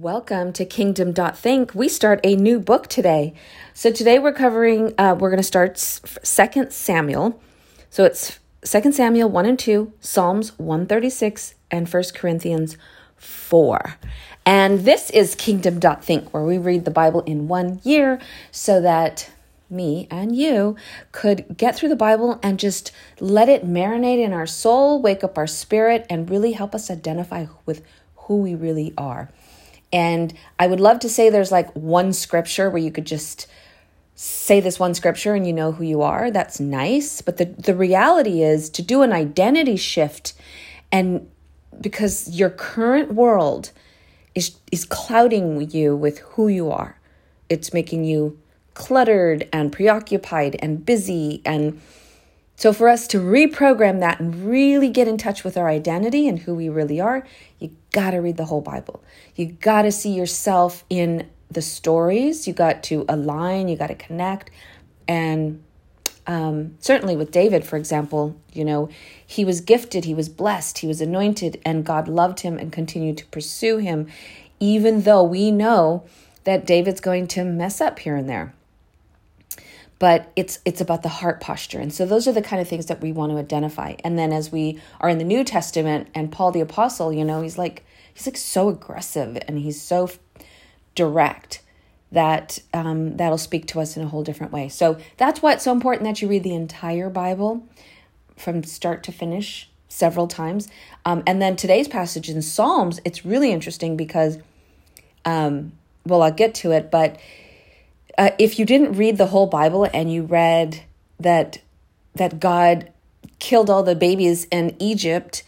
Welcome to Kingdom.think. We start a new book today. So today we're covering, uh, we're going to start Second Samuel. So it's Second Samuel 1 and 2, Psalms 136, and First Corinthians 4. And this is Kingdom.think, where we read the Bible in one year so that me and you could get through the Bible and just let it marinate in our soul, wake up our spirit, and really help us identify with who we really are. And I would love to say there's like one scripture where you could just say this one scripture and you know who you are. That's nice. But the, the reality is to do an identity shift and because your current world is is clouding you with who you are. It's making you cluttered and preoccupied and busy and so, for us to reprogram that and really get in touch with our identity and who we really are, you got to read the whole Bible. You got to see yourself in the stories. You got to align, you got to connect. And um, certainly with David, for example, you know, he was gifted, he was blessed, he was anointed, and God loved him and continued to pursue him, even though we know that David's going to mess up here and there but it's it's about the heart posture. And so those are the kind of things that we want to identify. And then as we are in the new testament and paul the apostle you know he's like he's like so aggressive and he's so direct that um, that'll speak to us in a whole different way. So that's why it's so important that you read the entire bible from start to finish several times. Um, and then today's passage in psalms it's really interesting because um, well i'll get to it but uh, if you didn't read the whole Bible and you read that that God killed all the babies in Egypt,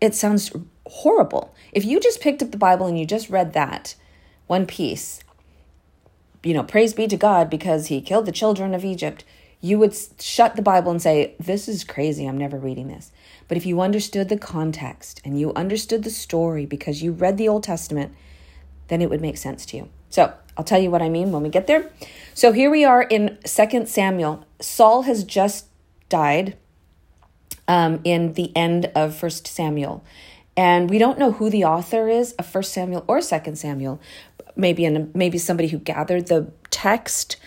it sounds horrible. If you just picked up the Bible and you just read that one piece, you know, praise be to God because he killed the children of Egypt, you would shut the Bible and say, This is crazy. I'm never reading this. But if you understood the context and you understood the story because you read the Old Testament, then it would make sense to you. So I'll tell you what I mean when we get there. So here we are in Second Samuel. Saul has just died um, in the end of First Samuel. And we don't know who the author is of First Samuel or Second Samuel. Maybe an, maybe somebody who gathered the text.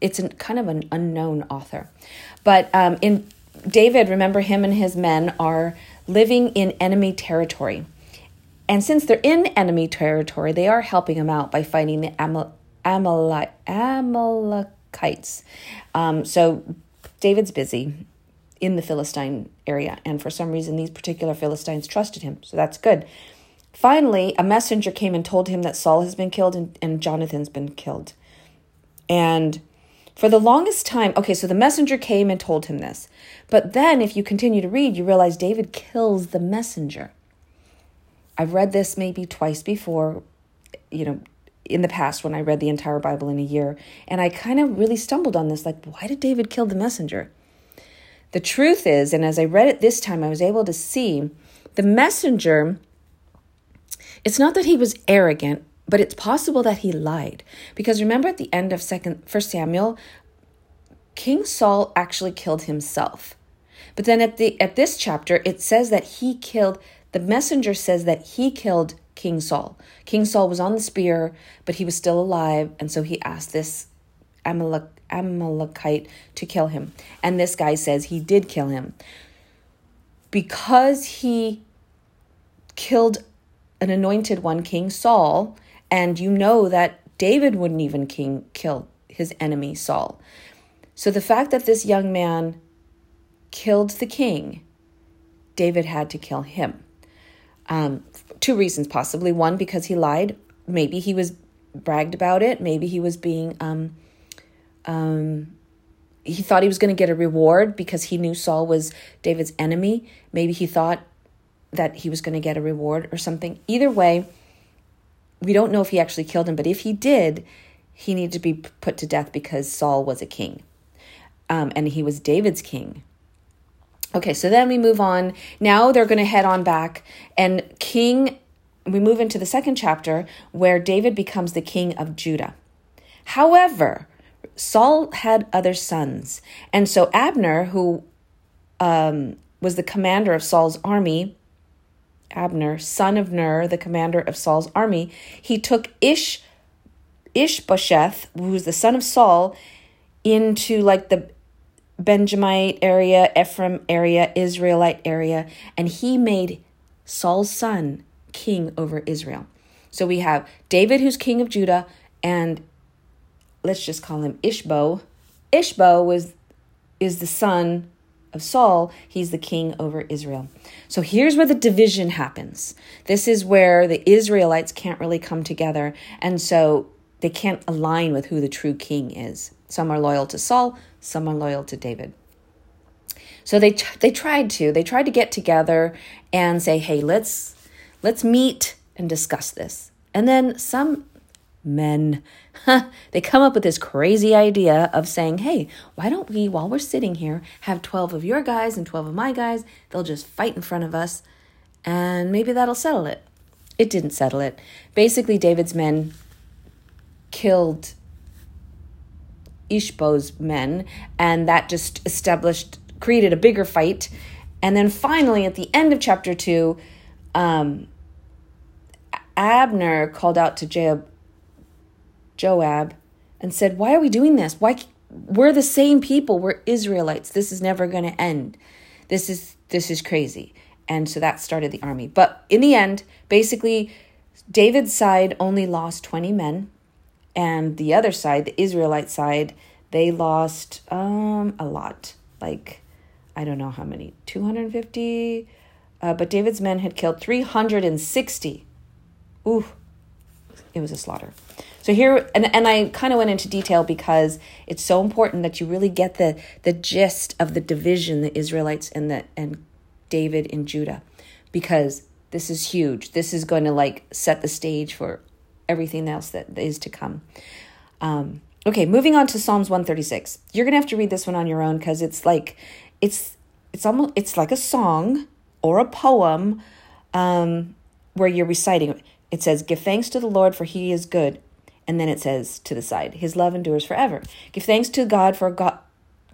It's an, kind of an unknown author. But um, in David, remember him and his men are living in enemy territory. And since they're in enemy territory, they are helping them out by fighting the Amal- Amalek- Amalekites. Um, so David's busy in the Philistine area, and for some reason, these particular Philistines trusted him, so that's good. Finally, a messenger came and told him that Saul has been killed and, and Jonathan's been killed. And for the longest time, okay, so the messenger came and told him this. But then, if you continue to read, you realize David kills the messenger. I've read this maybe twice before, you know, in the past when I read the entire Bible in a year. And I kind of really stumbled on this like, why did David kill the messenger? The truth is, and as I read it this time, I was able to see the messenger, it's not that he was arrogant, but it's possible that he lied. Because remember at the end of second first Samuel, King Saul actually killed himself. But then at the at this chapter, it says that he killed the messenger says that he killed King Saul. King Saul was on the spear, but he was still alive, and so he asked this Amalek, Amalekite to kill him. And this guy says he did kill him. Because he killed an anointed one, King Saul, and you know that David wouldn't even king kill his enemy Saul. So the fact that this young man killed the king, David had to kill him. Um, two reasons possibly. One, because he lied. Maybe he was bragged about it. Maybe he was being, um, um, he thought he was going to get a reward because he knew Saul was David's enemy. Maybe he thought that he was going to get a reward or something. Either way, we don't know if he actually killed him, but if he did, he needed to be put to death because Saul was a king. Um, and he was David's king. Okay, so then we move on. Now they're going to head on back, and King, we move into the second chapter where David becomes the king of Judah. However, Saul had other sons, and so Abner, who um, was the commander of Saul's army, Abner, son of Ner, the commander of Saul's army, he took Ish Ishbosheth, who was the son of Saul, into like the Benjamite area, Ephraim area, Israelite area, and he made Saul's son king over Israel. So we have David, who's king of Judah, and let's just call him Ishbo. Ishbo was is the son of Saul. He's the king over Israel. So here's where the division happens. This is where the Israelites can't really come together, and so they can't align with who the true king is. Some are loyal to Saul, some are loyal to David. So they they tried to they tried to get together and say, "Hey, let's let's meet and discuss this." And then some men they come up with this crazy idea of saying, "Hey, why don't we while we're sitting here have 12 of your guys and 12 of my guys? They'll just fight in front of us and maybe that'll settle it." It didn't settle it. Basically, David's men killed Ishbo's men, and that just established, created a bigger fight. And then finally, at the end of chapter two, um, Abner called out to Joab, Joab and said, Why are we doing this? Why? We're the same people. We're Israelites. This is never going to end. This is this is crazy. And so that started the army. But in the end, basically, David's side only lost 20 men and the other side, the Israelite side, they lost um, a lot. Like, I don't know how many, 250? Uh, but David's men had killed 360. Ooh, it was a slaughter. So here, and, and I kind of went into detail because it's so important that you really get the, the gist of the division, the Israelites and the and David in Judah, because this is huge. This is going to like set the stage for everything else that is to come. Um, okay, moving on to Psalms 136. You're gonna have to read this one on your own because it's like it's it's almost it's like a song or a poem um, where you're reciting. It says, "Give thanks to the Lord, for He is good," and then it says to the side, "His love endures forever." Give thanks to God for God.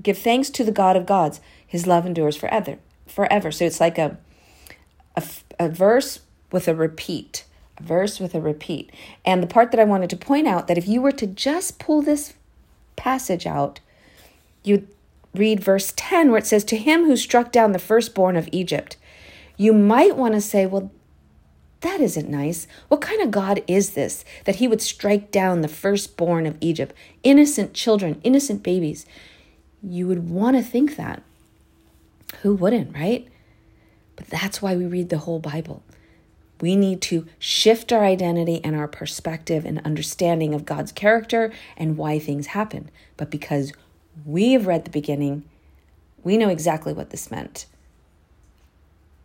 Give thanks to the God of gods. His love endures forever. Forever. So it's like a a, a verse with a repeat verse with a repeat. And the part that I wanted to point out that if you were to just pull this passage out, you'd read verse 10 where it says, To him who struck down the firstborn of Egypt. You might want to say, Well, that isn't nice. What kind of God is this that he would strike down the firstborn of Egypt? Innocent children, innocent babies. You would want to think that. Who wouldn't, right? But that's why we read the whole Bible. We need to shift our identity and our perspective and understanding of God's character and why things happen. But because we have read the beginning, we know exactly what this meant.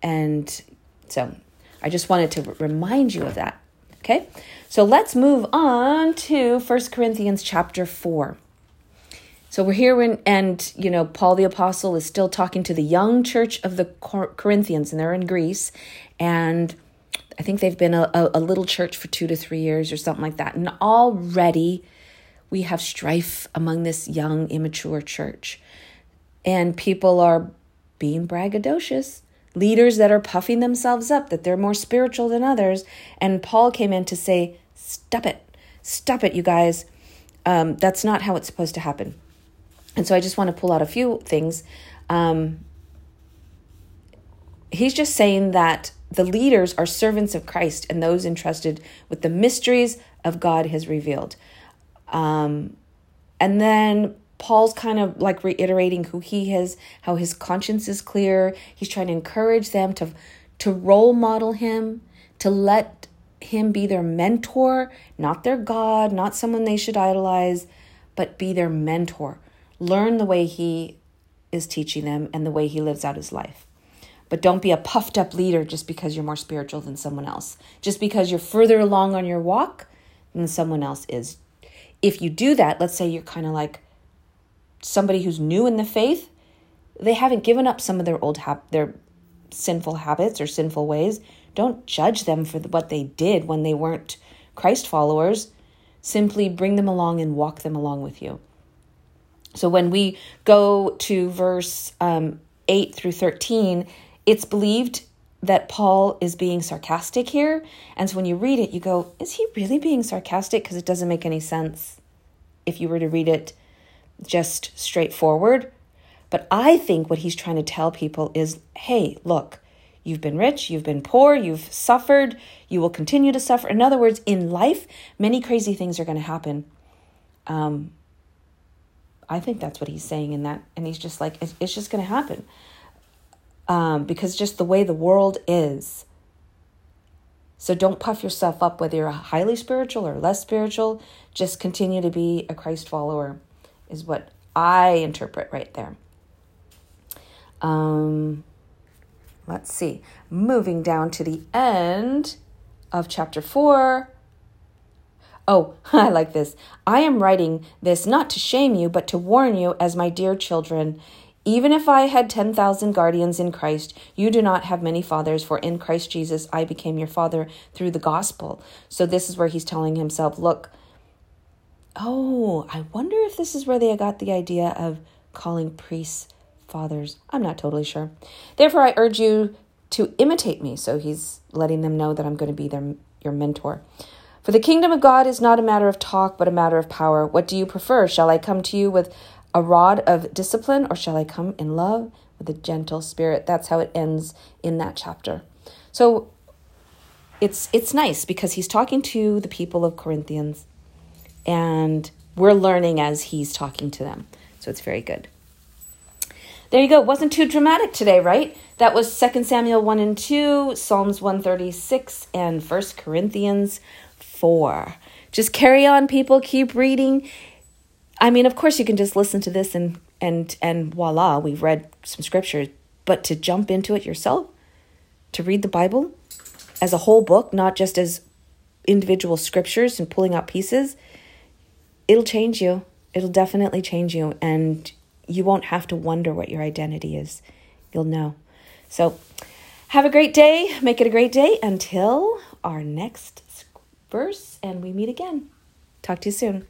And so I just wanted to remind you of that. Okay? So let's move on to First Corinthians chapter 4. So we're here in, and you know, Paul the apostle is still talking to the young church of the Corinthians, and they're in Greece, and I think they've been a, a, a little church for two to three years or something like that. And already we have strife among this young, immature church. And people are being braggadocious. Leaders that are puffing themselves up, that they're more spiritual than others. And Paul came in to say, Stop it. Stop it, you guys. Um, that's not how it's supposed to happen. And so I just want to pull out a few things. Um, he's just saying that the leaders are servants of Christ and those entrusted with the mysteries of God has revealed. Um, and then Paul's kind of like reiterating who he is, how his conscience is clear. He's trying to encourage them to to role model him, to let him be their mentor, not their God, not someone they should idolize, but be their mentor. Learn the way he is teaching them and the way he lives out his life. But don't be a puffed up leader just because you're more spiritual than someone else. Just because you're further along on your walk than someone else is. If you do that, let's say you're kind of like somebody who's new in the faith, they haven't given up some of their old hab- their sinful habits or sinful ways. Don't judge them for what they did when they weren't Christ followers. Simply bring them along and walk them along with you. So when we go to verse um, 8 through 13, it's believed that Paul is being sarcastic here. And so when you read it, you go, is he really being sarcastic? Because it doesn't make any sense if you were to read it just straightforward. But I think what he's trying to tell people is hey, look, you've been rich, you've been poor, you've suffered, you will continue to suffer. In other words, in life, many crazy things are going to happen. Um, I think that's what he's saying in that. And he's just like, it's, it's just going to happen. Um, because just the way the world is. So don't puff yourself up whether you're highly spiritual or less spiritual. Just continue to be a Christ follower, is what I interpret right there. Um, let's see. Moving down to the end of chapter 4. Oh, I like this. I am writing this not to shame you, but to warn you as my dear children. Even if I had 10,000 guardians in Christ, you do not have many fathers, for in Christ Jesus I became your father through the gospel. So this is where he's telling himself, look, oh, I wonder if this is where they got the idea of calling priests fathers. I'm not totally sure. Therefore, I urge you to imitate me. So he's letting them know that I'm going to be their your mentor. For the kingdom of God is not a matter of talk, but a matter of power. What do you prefer? Shall I come to you with a rod of discipline, or shall I come in love with a gentle spirit? That's how it ends in that chapter. So it's it's nice because he's talking to the people of Corinthians, and we're learning as he's talking to them. So it's very good. There you go. Wasn't too dramatic today, right? That was 2 Samuel 1 and 2, Psalms 136, and 1 Corinthians 4. Just carry on, people. Keep reading. I mean, of course, you can just listen to this and and and voila, we've read some scriptures. But to jump into it yourself, to read the Bible as a whole book, not just as individual scriptures and pulling out pieces, it'll change you. It'll definitely change you, and you won't have to wonder what your identity is. You'll know. So, have a great day. Make it a great day until our next verse, and we meet again. Talk to you soon.